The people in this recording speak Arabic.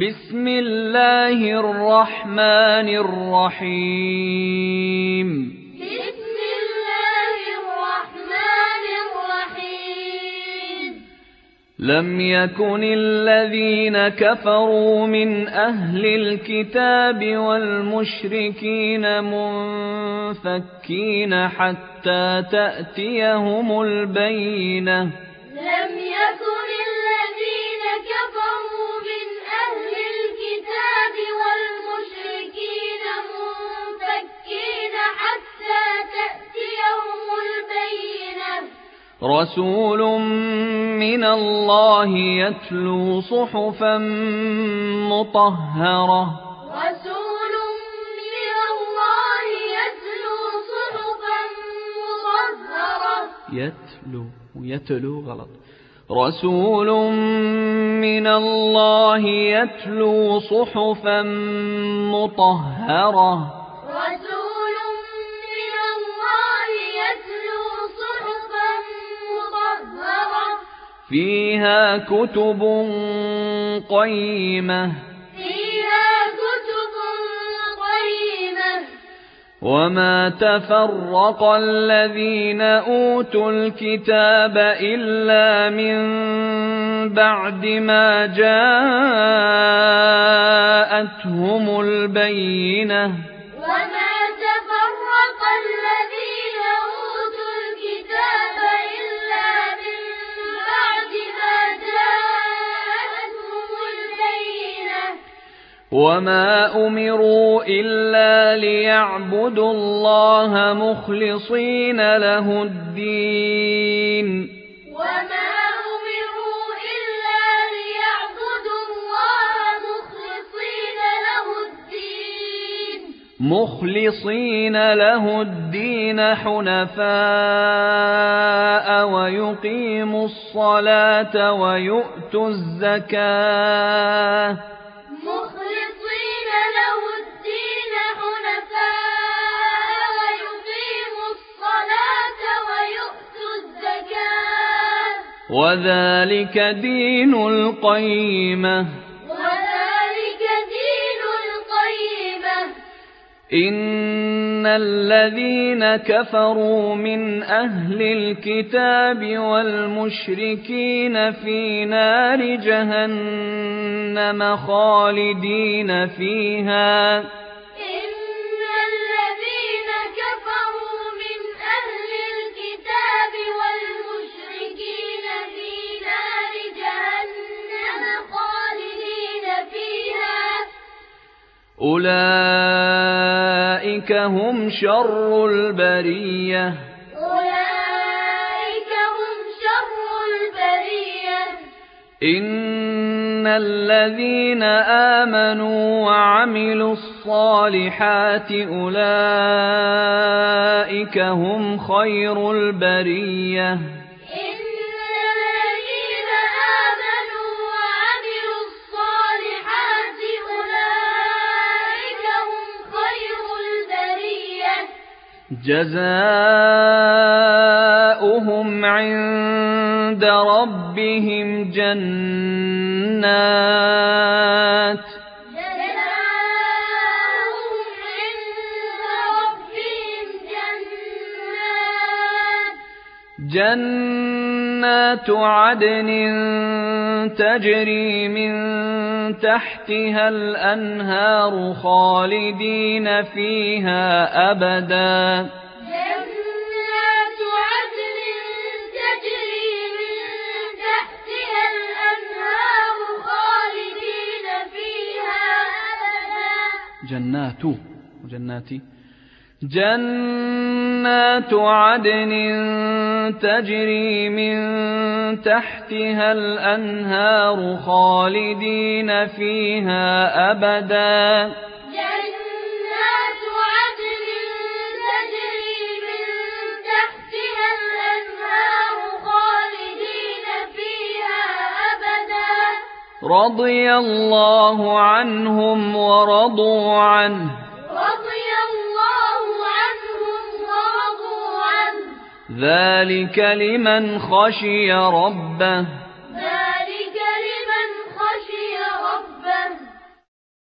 بسم الله الرحمن الرحيم. بسم الله الرحمن الرحيم. لم يكن الذين كفروا من أهل الكتاب والمشركين منفكين حتى تأتيهم البينة. لم رسول من الله يتلو صحفا مطهرة. رسول من الله يتلو صحفا مطهرة. يتلو يتلو غلط. رسول من الله يتلو صحفا مطهرة. رسول فيها كتب قيمة. فيها كتب قيمة. وما تفرق الذين أوتوا الكتاب إلا من بعد ما جاءتهم البينة. وما أمروا إلا ليعبدوا الله مخلصين له الدين وما أمروا إلا ليعبدوا الله مخلصين له الدين مخلصين له الدين حنفاء ويقيموا الصلاة ويؤتوا الزكاة وذلك دين القيمة. وذلك دين القيمة. إن الذين كفروا من أهل الكتاب والمشركين في نار جهنم خالدين فيها. أولئك هم شر البرية. أولئك هم شر البرية. إن الذين آمنوا وعملوا الصالحات أولئك هم خير البرية. جزاؤهم عند ربهم جنات. جزاؤهم عند ربهم جنات جنات. عدن تجري من تحتها الأنهار خالدين فيها أبدا جنات عدن تجري من تحتها الأنهار خالدين فيها أبدا جنات وجناتي جنات عدن تجري من تحتها الأنهار خالدين فيها أبدا. جنات عدن تجري من تحتها الأنهار خالدين فيها أبدا. رضي الله عنهم ورضوا عنه. ذلك لمن خشي ربه